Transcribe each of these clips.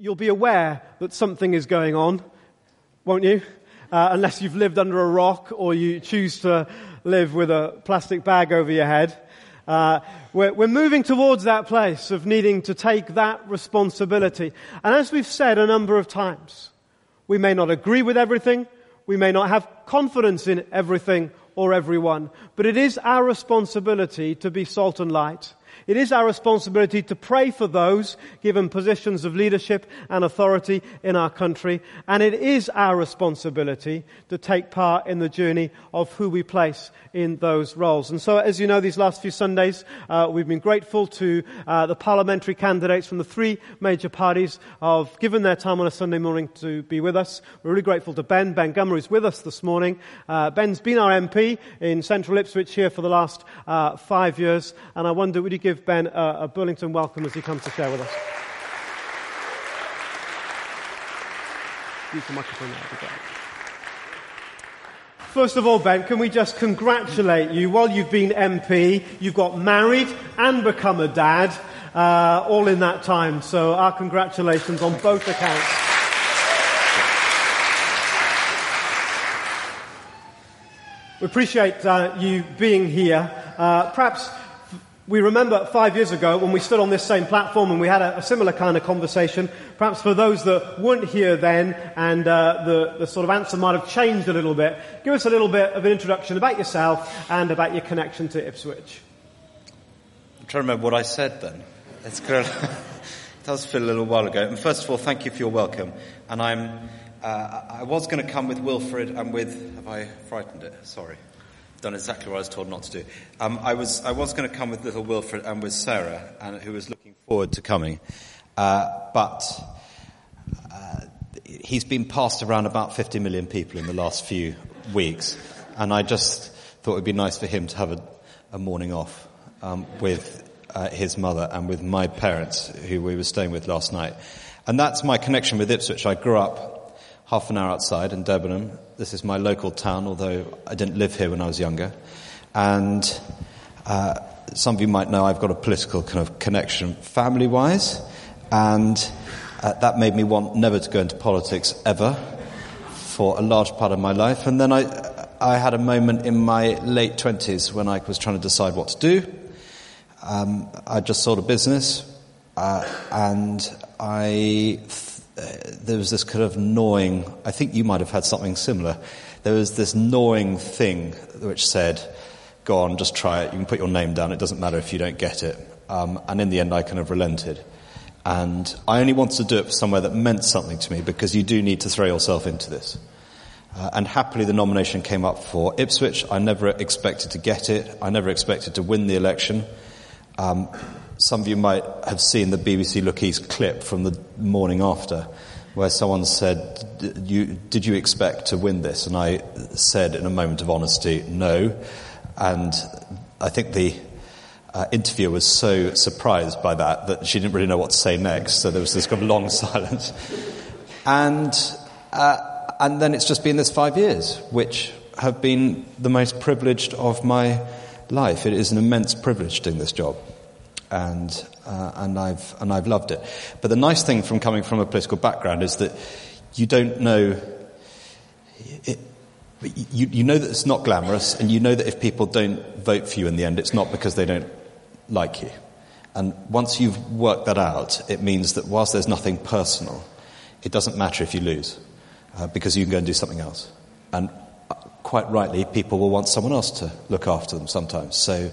you'll be aware that something is going on, won't you? Uh, unless you've lived under a rock or you choose to live with a plastic bag over your head. Uh, we're, we're moving towards that place of needing to take that responsibility. And as we've said a number of times, we may not agree with everything, we may not have confidence in everything or everyone, but it is our responsibility to be salt and light. It is our responsibility to pray for those given positions of leadership and authority in our country. And it is our responsibility to take part in the journey of who we place in those roles. And so, as you know, these last few Sundays, uh, we've been grateful to uh, the parliamentary candidates from the three major parties of given their time on a Sunday morning to be with us. We're really grateful to Ben. Ben Gummer who's with us this morning. Uh, Ben's been our MP in central Ipswich here for the last uh, five years. And I wonder, would you give give Ben a, a Burlington welcome as he comes to share with us. Use the microphone there, First of all, Ben, can we just congratulate you? While you've been MP, you've got married and become a dad, uh, all in that time. So our congratulations on both accounts. We appreciate uh, you being here. Uh, perhaps we remember five years ago when we stood on this same platform and we had a, a similar kind of conversation. Perhaps for those that weren't here then and uh, the, the sort of answer might have changed a little bit, give us a little bit of an introduction about yourself and about your connection to Ipswich. I'm trying to remember what I said then. It's good. it does feel a little while ago. And first of all, thank you for your welcome. And I'm, uh, I was going to come with Wilfred and with, have I frightened it? Sorry done exactly what I was told not to do. Um, I was I was going to come with little Wilfred and with Sarah, and who was looking forward to coming, uh, but uh, he's been passed around about 50 million people in the last few weeks, and I just thought it'd be nice for him to have a, a morning off um, with uh, his mother and with my parents, who we were staying with last night, and that's my connection with Ipswich. I grew up half an hour outside in Debenham. This is my local town, although I didn't live here when I was younger. And uh, some of you might know I've got a political kind of connection family wise, and uh, that made me want never to go into politics ever for a large part of my life. And then I, I had a moment in my late 20s when I was trying to decide what to do. Um, I just sold a business, uh, and I there was this kind of gnawing, I think you might have had something similar. There was this gnawing thing which said, go on, just try it. You can put your name down. It doesn't matter if you don't get it. Um, and in the end, I kind of relented. And I only wanted to do it for somewhere that meant something to me because you do need to throw yourself into this. Uh, and happily the nomination came up for Ipswich. I never expected to get it. I never expected to win the election. Um, some of you might have seen the BBC Look East clip from the morning after, where someone said, Did you expect to win this? And I said, in a moment of honesty, no. And I think the uh, interviewer was so surprised by that that she didn't really know what to say next. So there was this kind of long silence. And, uh, and then it's just been this five years, which have been the most privileged of my life. It is an immense privilege doing this job and uh, and I've and I've loved it. But the nice thing from coming from a political background is that you don't know. It, you, you know that it's not glamorous, and you know that if people don't vote for you in the end, it's not because they don't like you. And once you've worked that out, it means that whilst there's nothing personal, it doesn't matter if you lose, uh, because you can go and do something else. And uh, quite rightly, people will want someone else to look after them sometimes. So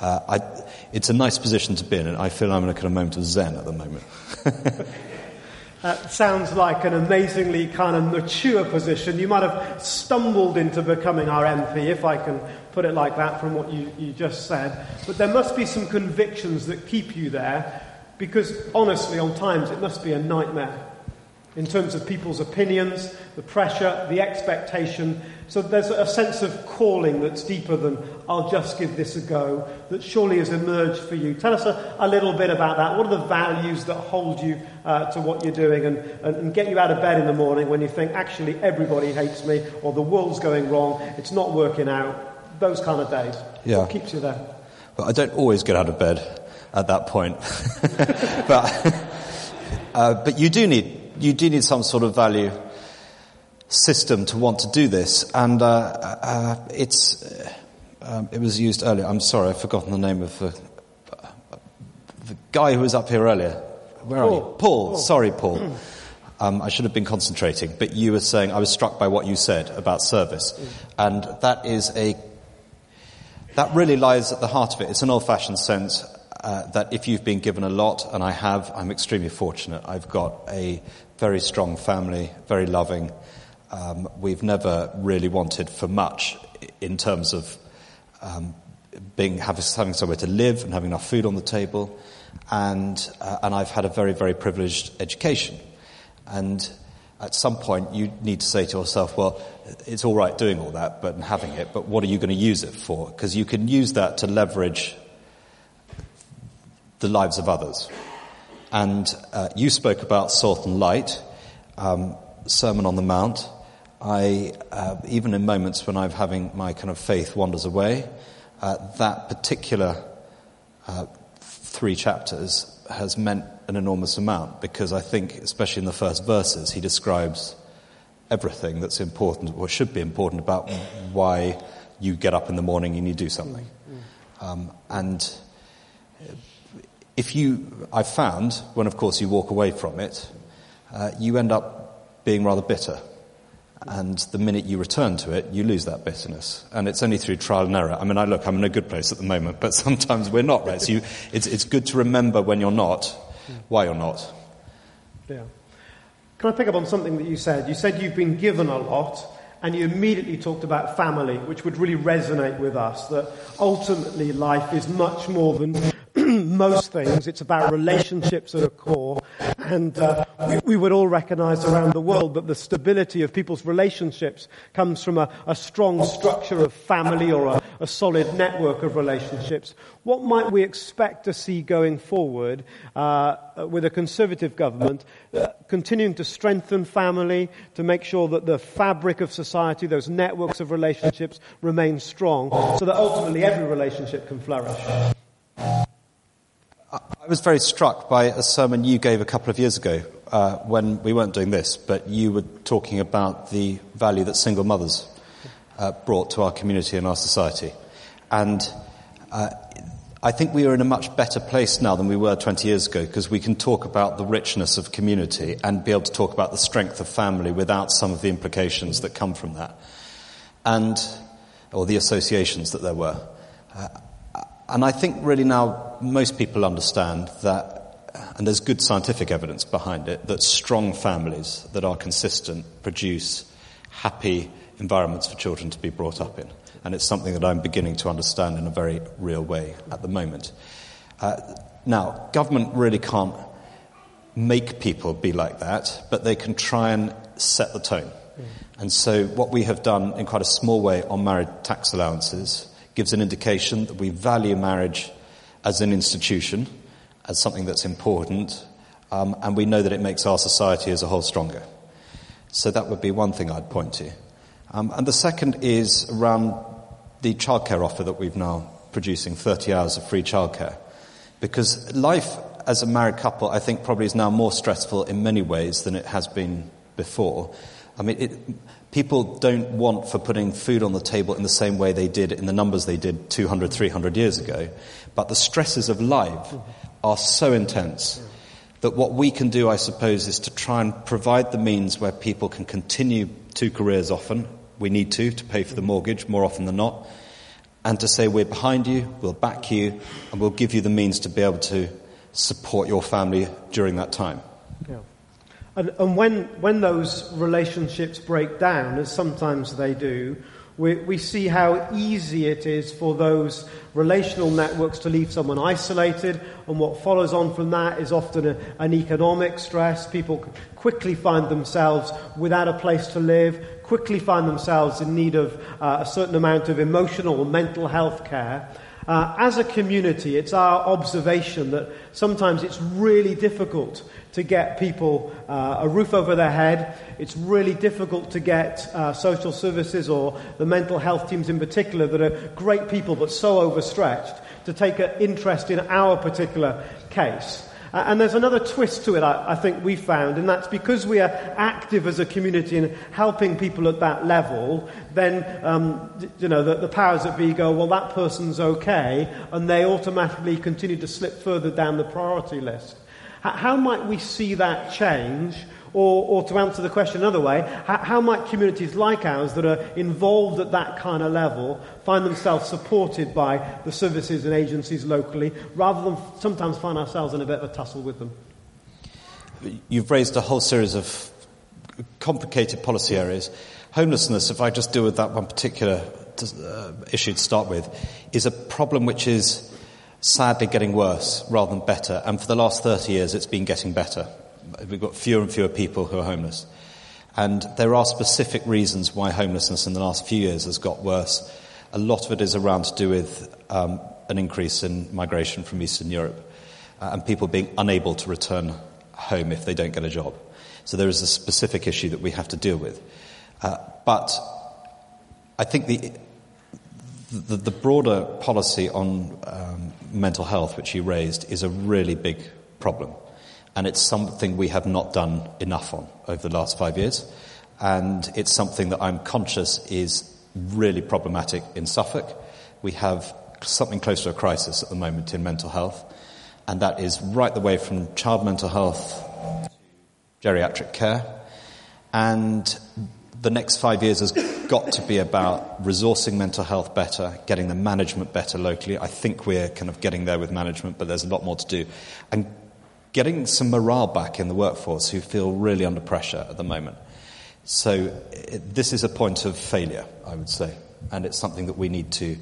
uh, I, it's a nice position to be in, and I feel I'm in a kind of moment of zen at the moment. That sounds like an amazingly kind of mature position. You might have stumbled into becoming our MP, if I can put it like that from what you, you just said. But there must be some convictions that keep you there, because honestly, on times, it must be a nightmare in terms of people's opinions, the pressure, the expectation. So there's a sense of calling that's deeper than I'll just give this a go, that surely has emerged for you. Tell us a, a little bit about that. What are the values that hold you uh, to what you're doing and, and, and get you out of bed in the morning when you think, actually, everybody hates me or the world's going wrong, it's not working out? Those kind of days. Yeah. What keeps you there? Well, I don't always get out of bed at that point. but Uh, but you do need you do need some sort of value system to want to do this, and uh, uh, it's uh, um, it was used earlier. I'm sorry, I've forgotten the name of the, the guy who was up here earlier. Where Paul. are you? Paul. Paul. Sorry, Paul. Um, I should have been concentrating, but you were saying I was struck by what you said about service, and that is a that really lies at the heart of it. It's an old-fashioned sense uh, that if you've been given a lot, and I have, I'm extremely fortunate. I've got a very strong family, very loving. Um, we've never really wanted for much in terms of um, being having, having somewhere to live and having enough food on the table, and uh, and I've had a very very privileged education, and at some point you need to say to yourself, well, it's all right doing all that, but and having it, but what are you going to use it for? Because you can use that to leverage the lives of others. And uh, you spoke about salt and light, um, Sermon on the Mount. I, uh, even in moments when I'm having my kind of faith wanders away, uh, that particular uh, three chapters has meant an enormous amount because I think, especially in the first verses, he describes everything that's important or should be important about why you get up in the morning and you do something. Um, and if you, I've found, when of course you walk away from it, uh, you end up being rather bitter. And the minute you return to it, you lose that bitterness. And it's only through trial and error. I mean, I look, I'm in a good place at the moment, but sometimes we're not, right? So you, it's, it's good to remember when you're not, why you're not. Yeah. Can I pick up on something that you said? You said you've been given a lot, and you immediately talked about family, which would really resonate with us. That ultimately life is much more than most things. It's about relationships at a core. And uh, we, we would all recognize around the world that the stability of people's relationships comes from a, a strong structure of family or a, a solid network of relationships. What might we expect to see going forward uh, with a conservative government uh, continuing to strengthen family, to make sure that the fabric of society, those networks of relationships, remain strong, so that ultimately every relationship can flourish? I was very struck by a sermon you gave a couple of years ago uh, when we weren't doing this, but you were talking about the value that single mothers uh, brought to our community and our society. And uh, I think we are in a much better place now than we were 20 years ago because we can talk about the richness of community and be able to talk about the strength of family without some of the implications that come from that. And, or the associations that there were. And I think really now most people understand that, and there's good scientific evidence behind it, that strong families that are consistent produce happy environments for children to be brought up in. And it's something that I'm beginning to understand in a very real way at the moment. Uh, now, government really can't make people be like that, but they can try and set the tone. Mm. And so what we have done in quite a small way on married tax allowances gives an indication that we value marriage as an institution, as something that's important, um, and we know that it makes our society as a whole stronger. So that would be one thing I'd point to. Um, and the second is around the childcare offer that we've now producing 30 hours of free childcare. Because life as a married couple, I think, probably is now more stressful in many ways than it has been before. I mean, it, people don't want for putting food on the table in the same way they did in the numbers they did 200, 300 years ago. But the stresses of life are so intense that what we can do, I suppose, is to try and provide the means where people can continue two careers often. We need to, to pay for the mortgage more often than not. And to say, we're behind you, we'll back you, and we'll give you the means to be able to support your family during that time. And, and when, when those relationships break down, as sometimes they do, we, we see how easy it is for those relational networks to leave someone isolated, and what follows on from that is often a, an economic stress. People quickly find themselves without a place to live, quickly find themselves in need of uh, a certain amount of emotional or mental health care. Uh, as a community, it's our observation that sometimes it's really difficult to get people uh, a roof over their head. It's really difficult to get uh, social services or the mental health teams in particular that are great people but so overstretched to take an interest in our particular case. Uh, and there's another twist to it, I, I, think we found, and that's because we are active as a community in helping people at that level, then, um, you know, the, the powers that be go, well, that person's okay, and they automatically continue to slip further down the priority list. How might we see that change? Or, or to answer the question another way, how, how might communities like ours that are involved at that kind of level find themselves supported by the services and agencies locally rather than sometimes find ourselves in a bit of a tussle with them? You've raised a whole series of complicated policy areas. Homelessness, if I just deal with that one particular uh, issue to start with, is a problem which is sadly getting worse rather than better. And for the last 30 years, it's been getting better. We've got fewer and fewer people who are homeless. And there are specific reasons why homelessness in the last few years has got worse. A lot of it is around to do with um, an increase in migration from Eastern Europe uh, and people being unable to return home if they don't get a job. So there is a specific issue that we have to deal with. Uh, but I think the, the, the broader policy on um, mental health, which you raised, is a really big problem and it's something we have not done enough on over the last five years. And it's something that I'm conscious is really problematic in Suffolk. We have something close to a crisis at the moment in mental health, and that is right the way from child mental health to geriatric care. And the next five years has got to be about resourcing mental health better, getting the management better locally. I think we're kind of getting there with management, but there's a lot more to do. And getting some morale back in the workforce who feel really under pressure at the moment. So it, this is a point of failure, I would say, and it's something that we need to,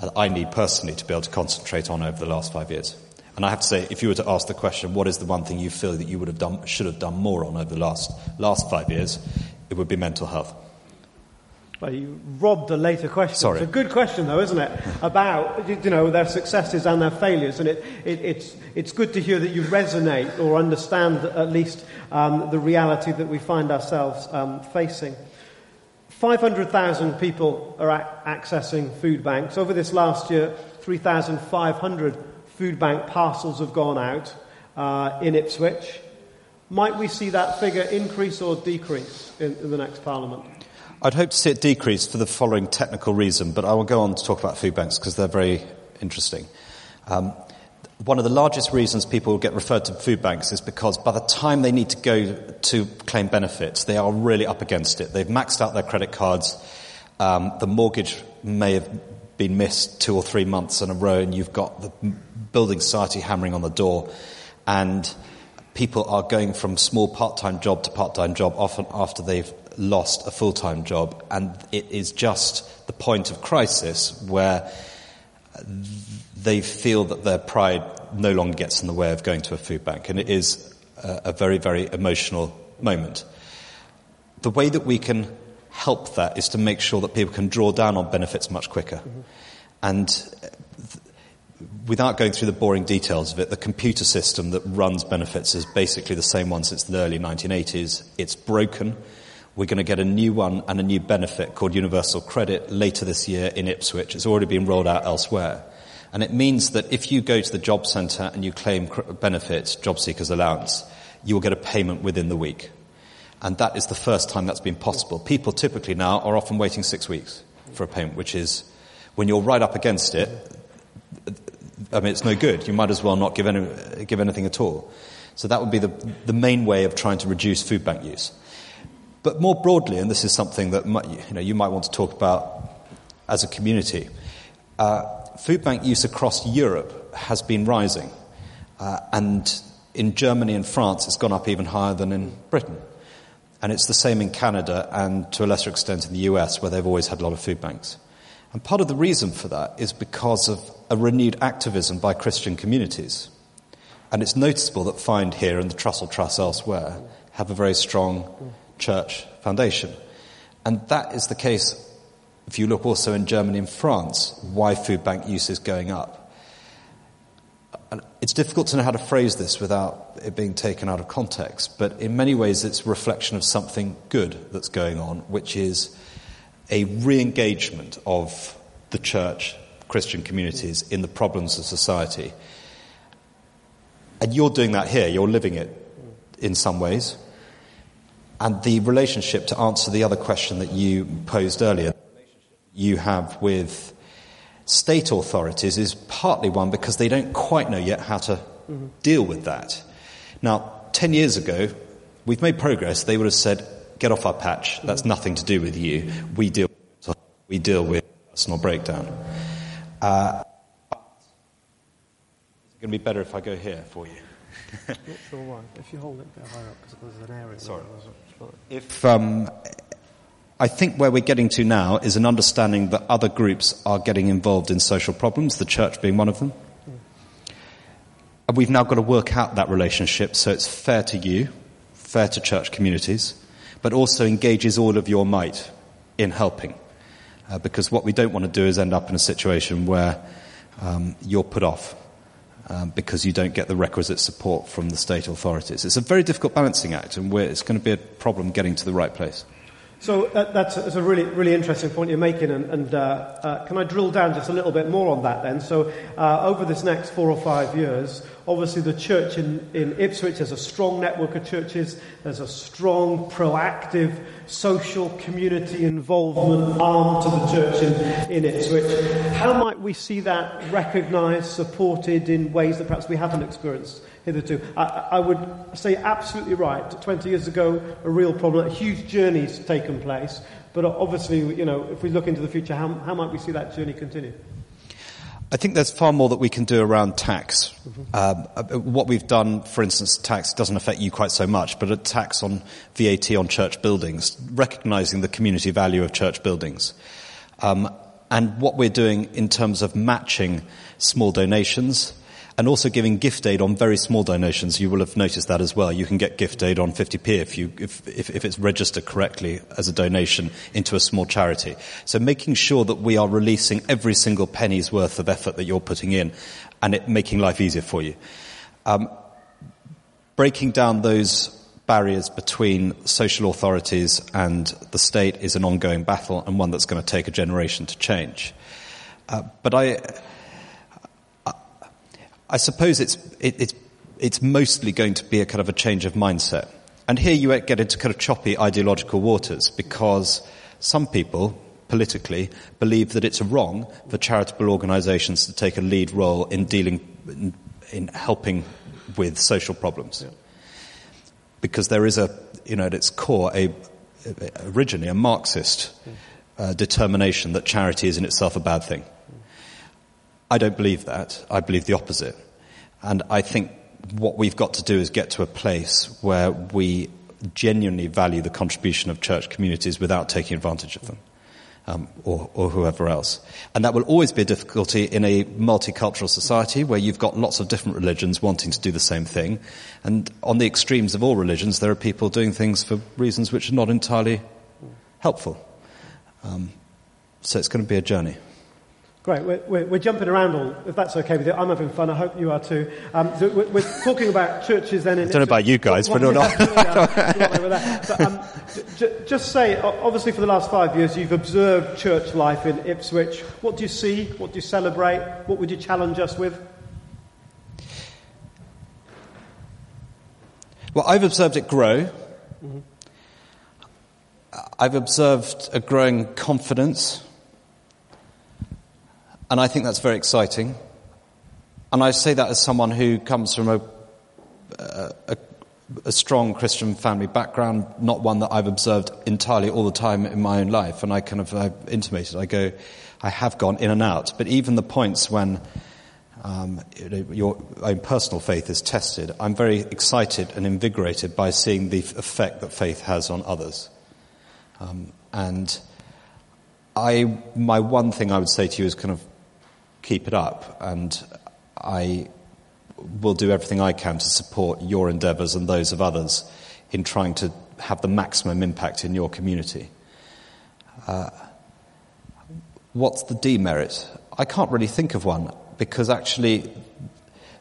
uh, I need personally to be able to concentrate on over the last five years. And I have to say, if you were to ask the question, what is the one thing you feel that you would have done, should have done more on over the last, last five years, it would be mental health. Well, you robbed a later question. Sorry. It's a good question, though, isn't it? About you know their successes and their failures, and it, it, it's it's good to hear that you resonate or understand at least um, the reality that we find ourselves um, facing. 500,000 people are a- accessing food banks. Over this last year, 3,500 food bank parcels have gone out uh, in Ipswich. Might we see that figure increase or decrease in, in the next Parliament? I'd hope to see it decrease for the following technical reason, but I will go on to talk about food banks because they're very interesting. Um, one of the largest reasons people get referred to food banks is because by the time they need to go to claim benefits, they are really up against it. They've maxed out their credit cards. Um, the mortgage may have been missed two or three months in a row, and you've got the building society hammering on the door, and people are going from small part-time job to part-time job often after they've lost a full time job, and it is just the point of crisis where they feel that their pride no longer gets in the way of going to a food bank, and it is a, a very, very emotional moment. The way that we can help that is to make sure that people can draw down on benefits much quicker. Mm-hmm. And th- without going through the boring details of it, the computer system that runs benefits is basically the same one since the early 1980s. It's broken. We're going to get a new one and a new benefit called Universal Credit later this year in Ipswich. It's already been rolled out elsewhere. And it means that if you go to the job centre and you claim benefits, job seekers allowance, you will get a payment within the week. And that is the first time that's been possible. People typically now are often waiting six weeks for a payment, which is, when you're right up against it, I mean, it's no good. You might as well not give, any, give anything at all. So that would be the, the main way of trying to reduce food bank use. But more broadly, and this is something that you, know, you might want to talk about as a community, uh, food bank use across Europe has been rising. Uh, and in Germany and France, it's gone up even higher than in Britain. And it's the same in Canada and to a lesser extent in the US, where they've always had a lot of food banks. And part of the reason for that is because of a renewed activism by Christian communities. And it's noticeable that Find here and the Trussell Trust elsewhere have a very strong church foundation. And that is the case if you look also in Germany and France, why food bank use is going up. And it's difficult to know how to phrase this without it being taken out of context, but in many ways it's a reflection of something good that's going on, which is a re engagement of the church, Christian communities, in the problems of society. And you're doing that here, you're living it in some ways. And the relationship, to answer the other question that you posed earlier, you have with state authorities is partly one because they don't quite know yet how to mm-hmm. deal with that. Now, 10 years ago, we've made progress. They would have said, get off our patch. That's mm-hmm. nothing to do with you. We deal, we deal with personal breakdown. Uh, it's going to be better if I go here for you. Not sure why. If you hold it a bit higher up, because there's an area. Sorry. If um, I think where we're getting to now is an understanding that other groups are getting involved in social problems, the church being one of them. And we've now got to work out that relationship so it's fair to you, fair to church communities, but also engages all of your might in helping. Uh, because what we don't want to do is end up in a situation where um, you're put off um, because you don't get the requisite support from the state authorities. It's a very difficult balancing act, and it's going to be a problem getting to the right place. So uh, that's, a, that's, a, really, really interesting point you're making, and, and uh, uh, can I drill down just a little bit more on that then? So uh, over this next four or five years, obviously the church in, in Ipswich has a strong network of churches, there's a strong, proactive, social community involvement arm to the church in, in Ipswich. How might we see that recognised, supported in ways that perhaps we haven't experienced hitherto. I, I would say absolutely right. 20 years ago, a real problem, a huge journey's taken place. But obviously, you know, if we look into the future, how, how might we see that journey continue? I think there's far more that we can do around tax. Mm-hmm. Um, uh, what we've done, for instance, tax doesn't affect you quite so much, but a tax on VAT on church buildings, recognizing the community value of church buildings. Um, and what we're doing in terms of matching small donations, and also giving gift aid on very small donations. You will have noticed that as well. You can get gift aid on 50p if, you, if, if, if it's registered correctly as a donation into a small charity. So making sure that we are releasing every single penny's worth of effort that you're putting in and it making life easier for you. Um, breaking down those barriers between social authorities and the state is an ongoing battle and one that's going to take a generation to change. Uh, but I, I suppose it's, it, it's, it's mostly going to be a kind of a change of mindset. And here you get into kind of choppy ideological waters because some people, politically, believe that it's wrong for charitable organizations to take a lead role in dealing, in, in helping with social problems. Yeah. Because there is a, you know, at its core, a, originally a Marxist uh, determination that charity is in itself a bad thing. I don't believe that. I believe the opposite. And I think what we've got to do is get to a place where we genuinely value the contribution of church communities without taking advantage of them. Um, or, or, whoever else. And that will always be a difficulty in a multicultural society where you've got lots of different religions wanting to do the same thing. And on the extremes of all religions, there are people doing things for reasons which are not entirely helpful. Um, so it's going to be a journey. Great. We're, we're, we're, jumping around all, if that's okay with you. I'm having fun. I hope you are too. Um, so we're, we're, talking about churches then. In I don't know about you guys, but no, not. but, um, j- just say, obviously for the last five years, you've observed church life in Ipswich. What do you see? What do you celebrate? What would you challenge us with? Well, I've observed it grow. Mm-hmm. I've observed a growing confidence and I think that's very exciting. And I say that as someone who comes from a, a, a, strong Christian family background, not one that I've observed entirely all the time in my own life. And I kind of I've intimated, I go, I have gone in and out. But even the points when um, your own personal faith is tested, I'm very excited and invigorated by seeing the effect that faith has on others. Um, and I, my one thing I would say to you is kind of keep it up. And I will do everything I can to support your endeavours and those of others in trying to have the maximum impact in your community. Uh, what's the demerit? I can't really think of one because actually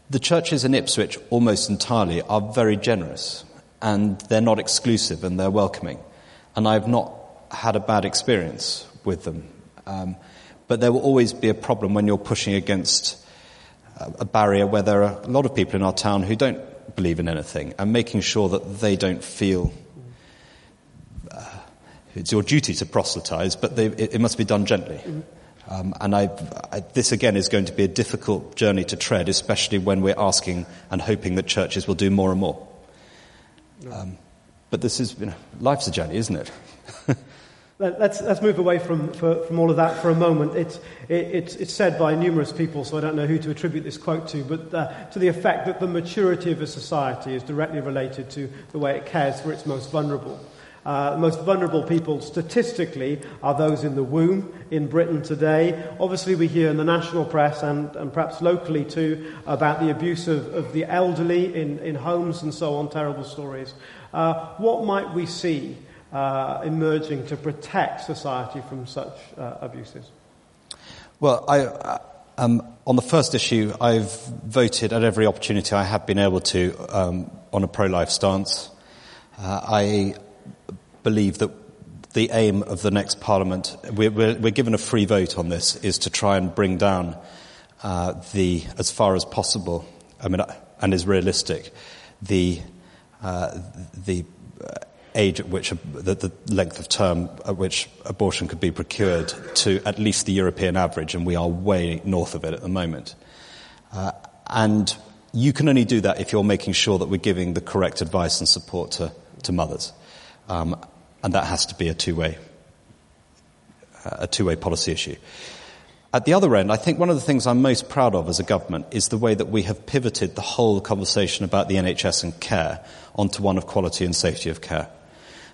the churches in Ipswich almost entirely are very generous and they're not exclusive and they're welcoming. And I've not had a bad experience with them. Um, but there will always be a problem when you're pushing against a barrier where there are a lot of people in our town who don't believe in anything and making sure that they don't feel uh, it's your duty to proselytize, but they, it, it, must be done gently. Um, and I, I, this again is going to be a difficult journey to tread, especially when we're asking and hoping that churches will do more and more. Um, but this is, you know, life's a journey, isn't it? Let's, let's move away from, for, from all of that for a moment. It's, it, it's, it's said by numerous people, so I don't know who to attribute this quote to, but uh, to the effect that the maturity of a society is directly related to the way it cares for its most vulnerable. Uh, the most vulnerable people statistically are those in the womb in Britain today. Obviously, we hear in the national press and, and perhaps locally too about the abuse of, of the elderly in, in homes and so on, terrible stories. Uh, what might we see uh, emerging to protect society from such uh, abuses? Well, I, uh, um, on the first issue, I've voted at every opportunity I have been able to um, on a pro-life stance. Uh, I believe that the aim of the next Parliament, we're, we're, we're, given a free vote on this, is to try and bring down uh, the, as far as possible, I mean, and is realistic, the uh, the age at which the, the, length of term at which abortion could be procured to at least the European average, and we are way north of it at the moment. Uh, and you can only do that if you're making sure that we're giving the correct advice and support to, to mothers. Um, and that has to be a two-way, uh, a two-way policy issue. At the other end, I think one of the things I'm most proud of as a government is the way that we have pivoted the whole conversation about the NHS and care onto one of quality and safety of care.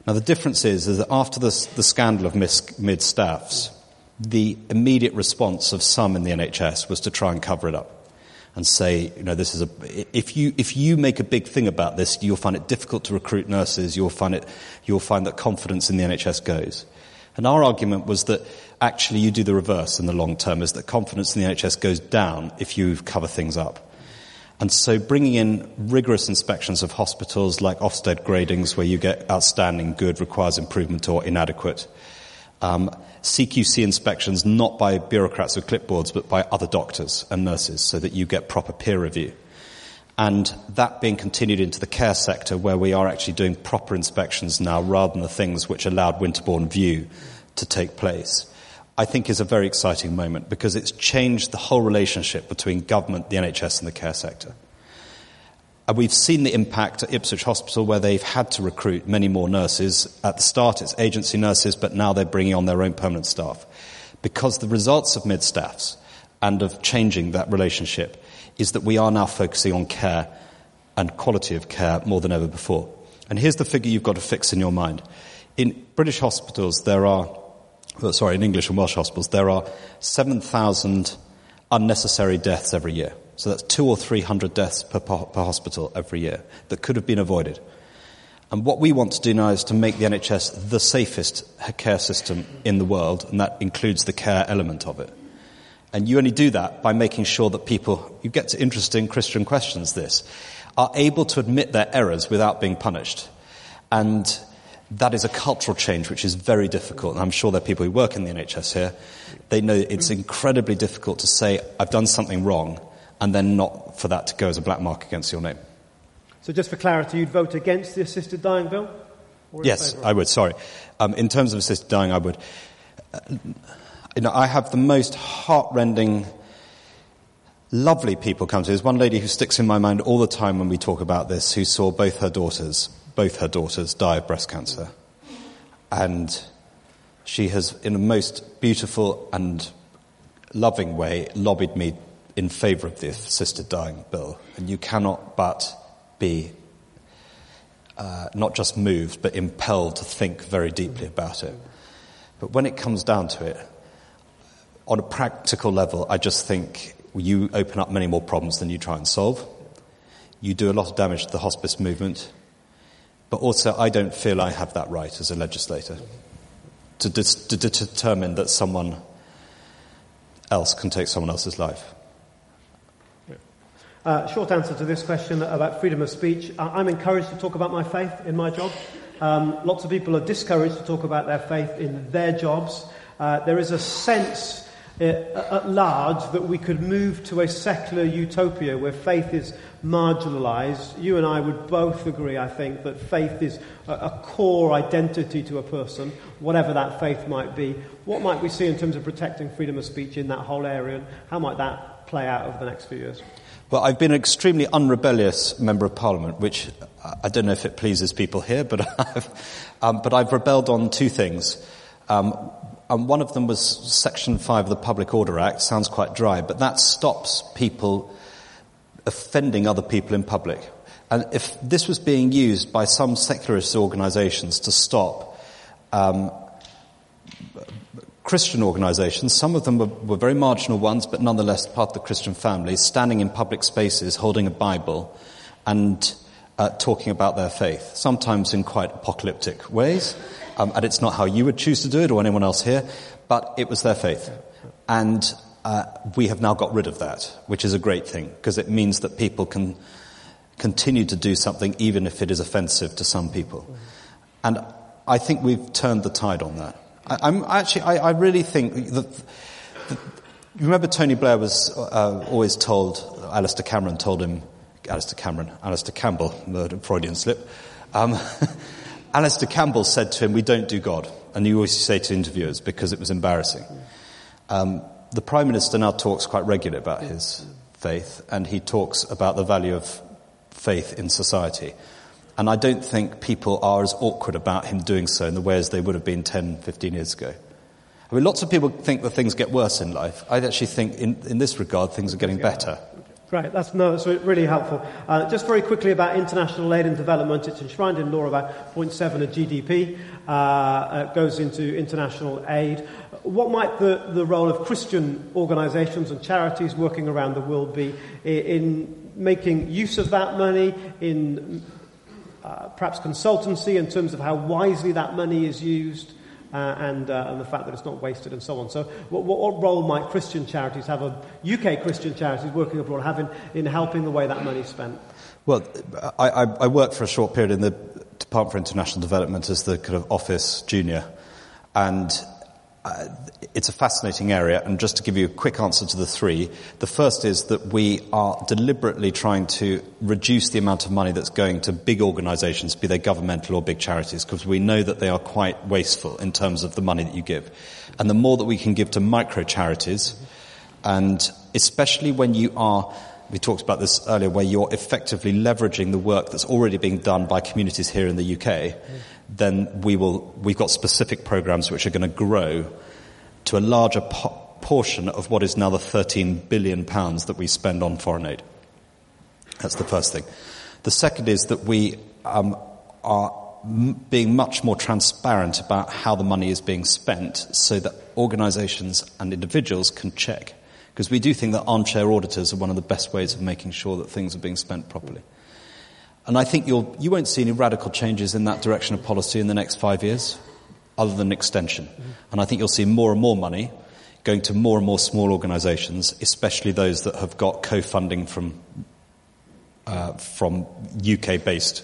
Now the difference is, is that after the, the scandal of mid staffs, the immediate response of some in the NHS was to try and cover it up and say, you know, this is a, if you, if you make a big thing about this, you'll find it difficult to recruit nurses, you'll find it, you'll find that confidence in the NHS goes. And our argument was that actually you do the reverse in the long term, is that confidence in the NHS goes down if you cover things up. And so bringing in rigorous inspections of hospitals like Ofsted gradings where you get outstanding, good, requires improvement or inadequate. Um, CQC inspections not by bureaucrats with clipboards but by other doctors and nurses so that you get proper peer review. And that being continued into the care sector where we are actually doing proper inspections now rather than the things which allowed Winterbourne View to take place, I think is a very exciting moment because it's changed the whole relationship between government, the NHS and the care sector. And we've seen the impact at Ipswich Hospital where they've had to recruit many more nurses. At the start it's agency nurses, but now they're bringing on their own permanent staff. Because the results of mid-staffs and of changing that relationship is that we are now focusing on care and quality of care more than ever before. And here's the figure you've got to fix in your mind. In British hospitals, there are, Uh, sorry, in English and Welsh hospitals, there are 7,000 unnecessary deaths every year. So that's two or three hundred deaths per, per hospital every year that could have been avoided. And what we want to do now is to make the NHS the safest care system in the world, and that includes the care element of it. And you only do that by making sure that people, you get to interesting Christian questions this, are able to admit their errors without being punished. And that is a cultural change which is very difficult. And I'm sure there are people who work in the NHS here. They know it's incredibly difficult to say, I've done something wrong, and then not for that to go as a black mark against your name. So just for clarity, you'd vote against the assisted dying bill? Yes, I would, sorry. Um, in terms of assisted dying, I would. Uh, you know, I have the most heartrending, lovely people come to. There's one lady who sticks in my mind all the time when we talk about this, who saw both her daughters, both her daughters die of breast cancer. And she has, in a most beautiful and loving way, lobbied me in favour of the assisted dying bill. And you cannot but be uh, not just moved, but impelled to think very deeply about it. But when it comes down to it, on a practical level, I just think you open up many more problems than you try and solve. You do a lot of damage to the hospice movement. But also, I don't feel I have that right as a legislator to, dis- to, determine that someone else can take someone else's life. Uh, short answer to this question about freedom of speech. I'm encouraged to talk about my faith in my job. Um, lots of people are discouraged to talk about their faith in their jobs. Uh, there is a sense at large that we could move to a secular utopia where faith is marginalized. You and I would both agree, I think, that faith is a, core identity to a person, whatever that faith might be. What might we see in terms of protecting freedom of speech in that whole area, and how might that play out over the next few years? Well, I've been an extremely unrebellious member of parliament, which I don't know if it pleases people here, but I've, um, but I've rebelled on two things. Um, and one of them was Section 5 of the Public Order Act. Sounds quite dry, but that stops people offending other people in public. And if this was being used by some secularist organizations to stop um, Christian organizations, some of them were, were, very marginal ones, but nonetheless part of the Christian family, standing in public spaces holding a Bible and uh, talking about their faith, sometimes in quite apocalyptic ways. Um, and it's not how you would choose to do it or anyone else here, but it was their faith. And uh, we have now got rid of that, which is a great thing, because it means that people can continue to do something even if it is offensive to some people. And I think we've turned the tide on that. I, am actually, I, I, really think that, that, you remember Tony Blair was uh, always told, Alastair Cameron told him, Alastair Cameron, Alastair Campbell, Freudian slip. Um, Alastair Campbell said to him, We don't do God. And you always say to interviewers because it was embarrassing. Um, the Prime Minister now talks quite regularly about his faith, and he talks about the value of faith in society. And I don't think people are as awkward about him doing so in the way as they would have been 10, 15 years ago. I mean, lots of people think that things get worse in life. I actually think in, in this regard things are getting better. Great, that's, no, that's really helpful. Uh, just very quickly about international aid and development. It's enshrined in law about 0.7 of GDP. Uh, uh, goes into international aid. What might the, the role of Christian organisations and charities working around the world be in, in making use of that money, in uh, perhaps consultancy in terms of how wisely that money is used? Uh, and, uh, and the fact that it's not wasted and so on. So, what, what, role might Christian charities have, a UK Christian charities working abroad, have in, in helping the way that money is spent? Well, I, I, I worked for a short period in the Department for International Development as the kind of office junior, and uh, it's a fascinating area, and just to give you a quick answer to the three, the first is that we are deliberately trying to reduce the amount of money that's going to big organizations, be they governmental or big charities, because we know that they are quite wasteful in terms of the money that you give. And the more that we can give to micro charities, and especially when you are we talked about this earlier, where you're effectively leveraging the work that's already being done by communities here in the UK, then we will, we've got specific programs which are going to grow to a larger po- portion of what is now the 13 billion pounds that we spend on foreign aid. That's the first thing. The second is that we um, are m- being much more transparent about how the money is being spent so that organizations and individuals can check. Because we do think that armchair auditors are one of the best ways of making sure that things are being spent properly. And I think you'll, you won't see any radical changes in that direction of policy in the next five years, other than extension. And I think you'll see more and more money going to more and more small organisations, especially those that have got co-funding from, uh, from UK-based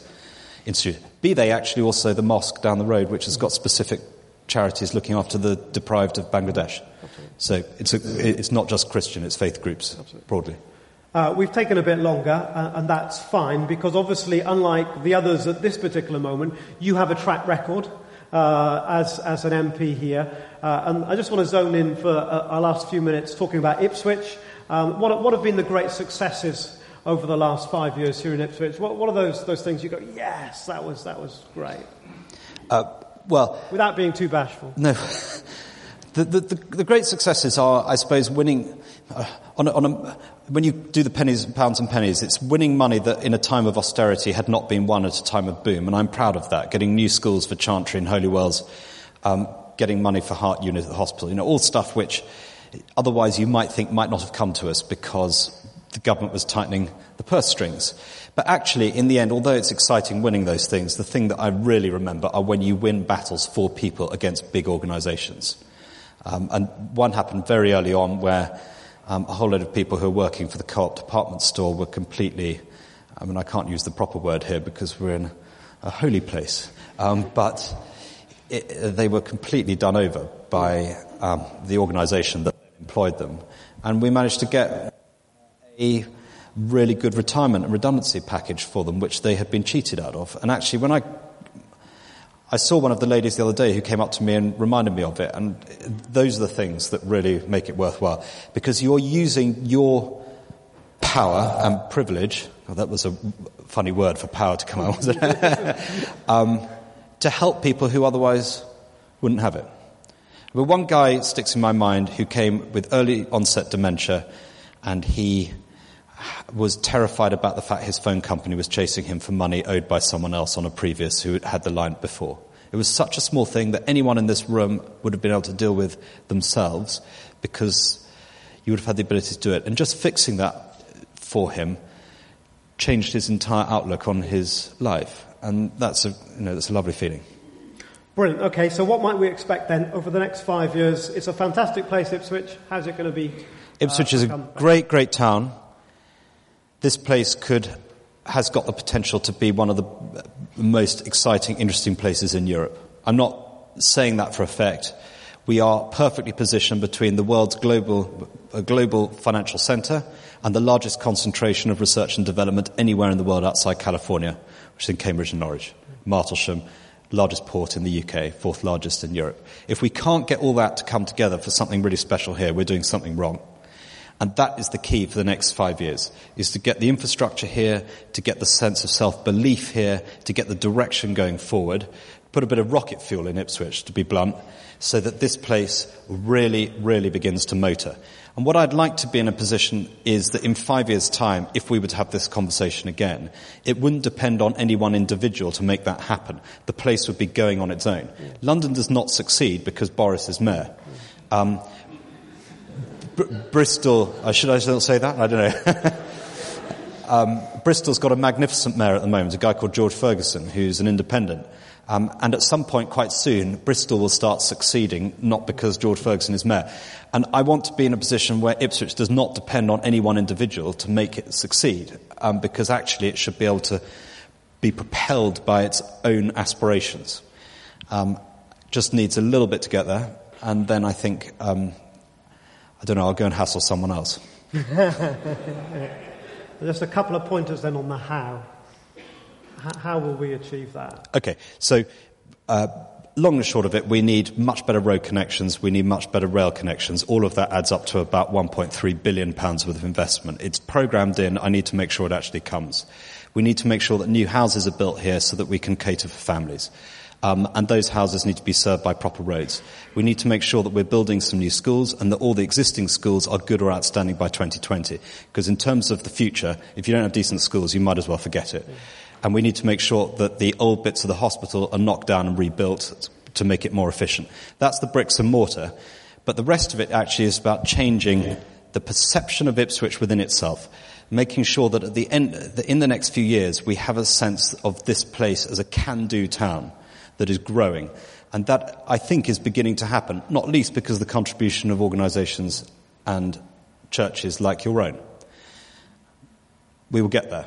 institutes. Be they actually also the mosque down the road, which has got specific charities looking after the deprived of Bangladesh. Absolutely. So it's, a, it's not just Christian, it's faith groups Absolutely. broadly. Uh, we've taken a bit longer, uh, and that's fine because obviously, unlike the others at this particular moment, you have a track record uh, as, as an MP here. Uh, and I just want to zone in for uh, our last few minutes talking about Ipswich. Um, what, what have been the great successes over the last five years here in Ipswich? What, what are those, those things you go, yes, that was, that was great? Uh, well, without being too bashful. No. The, the, the, the, great successes are, I suppose, winning uh, on, a, on a, when you do the pennies, pounds and pennies, it's winning money that in a time of austerity had not been won at a time of boom, and I'm proud of that. Getting new schools for Chantry and Holywells, um, getting money for heart unit at the hospital, you know, all stuff which otherwise you might think might not have come to us because the government was tightening the purse strings. But actually, in the end, although it's exciting winning those things, the thing that I really remember are when you win battles for people against big organizations. Um, and one happened very early on where um, a whole load of people who were working for the co-op department store were completely, I mean, I can't use the proper word here because we're in a holy place, um, but it, they were completely done over by um, the organisation that employed them. And we managed to get a really good retirement and redundancy package for them, which they had been cheated out of. And actually, when I I saw one of the ladies the other day who came up to me and reminded me of it, and those are the things that really make it worthwhile because you're using your power and privilege. Oh, that was a funny word for power to come out, wasn't it? um, to help people who otherwise wouldn't have it. But one guy sticks in my mind who came with early onset dementia, and he was terrified about the fact his phone company was chasing him for money owed by someone else on a previous who had the line before. It was such a small thing that anyone in this room would have been able to deal with themselves because you would have had the ability to do it. And just fixing that for him changed his entire outlook on his life. And that's a, you know, that's a lovely feeling. Brilliant. Okay, so what might we expect then over the next five years? It's a fantastic place, Ipswich. How's it going to be? Ipswich uh, is a great, great town this place could, has got the potential to be one of the most exciting, interesting places in Europe. I'm not saying that for effect. We are perfectly positioned between the world's global, global financial center and the largest concentration of research and development anywhere in the world outside California, which is in Cambridge and Norwich. Martlesham, largest port in the UK, fourth largest in Europe. If we can't get all that to come together for something really special here, we're doing something wrong. And that is the key for the next five years, is to get the infrastructure here, to get the sense of self-belief here, to get the direction going forward, put a bit of rocket fuel in Ipswich, to be blunt, so that this place really, really begins to motor. And what I'd like to be in a position is that in five years' time, if we were to have this conversation again, it wouldn't depend on any one individual to make that happen. The place would be going on its own. London does not succeed because Boris is mayor. Um, Br- Bristol, uh, should I still say that? I don't know. um, Bristol's got a magnificent mayor at the moment, a guy called George Ferguson, who's an independent. Um, and at some point quite soon, Bristol will start succeeding, not because George Ferguson is mayor. And I want to be in a position where Ipswich does not depend on any one individual to make it succeed, um, because actually it should be able to be propelled by its own aspirations. Um, just needs a little bit to get there, and then I think um, I don't know, I'll go and hassle someone else. Just a couple of pointers then on the how. How will we achieve that? Okay, so uh, long and short of it, we need much better road connections, we need much better rail connections. All of that adds up to about 1.3 billion pounds worth of investment. It's programmed in, I need to make sure it actually comes. We need to make sure that new houses are built here so that we can cater for families. Um, and those houses need to be served by proper roads. We need to make sure that we're building some new schools and that all the existing schools are good or outstanding by 2020. Because in terms of the future, if you don't have decent schools, you might as well forget it. And we need to make sure that the old bits of the hospital are knocked down and rebuilt to make it more efficient. That's the bricks and mortar. But the rest of it actually is about changing the perception of Ipswich within itself making sure that at the end, that in the next few years, we have a sense of this place as a can-do town that is growing. And that, I think, is beginning to happen, not least because of the contribution of organizations and churches like your own. We will get there.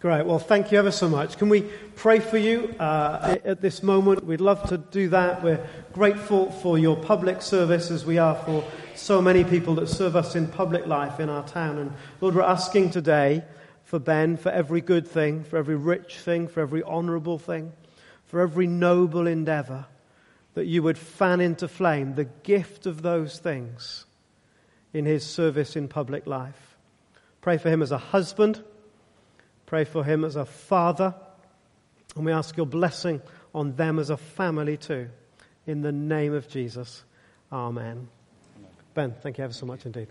Great. Well, thank you ever so much. Can we pray for you uh, at this moment? We'd love to do that. We're grateful for your public service as we are for so many people that serve us in public life in our town. And Lord, we're asking today for Ben, for every good thing, for every rich thing, for every honorable thing for every noble endeavor, that you would fan into flame the gift of those things in his service in public life. Pray for him as a husband. Pray for him as a father. And we ask your blessing on them as a family too. In the name of Jesus. Amen. Ben, thank you ever so much indeed.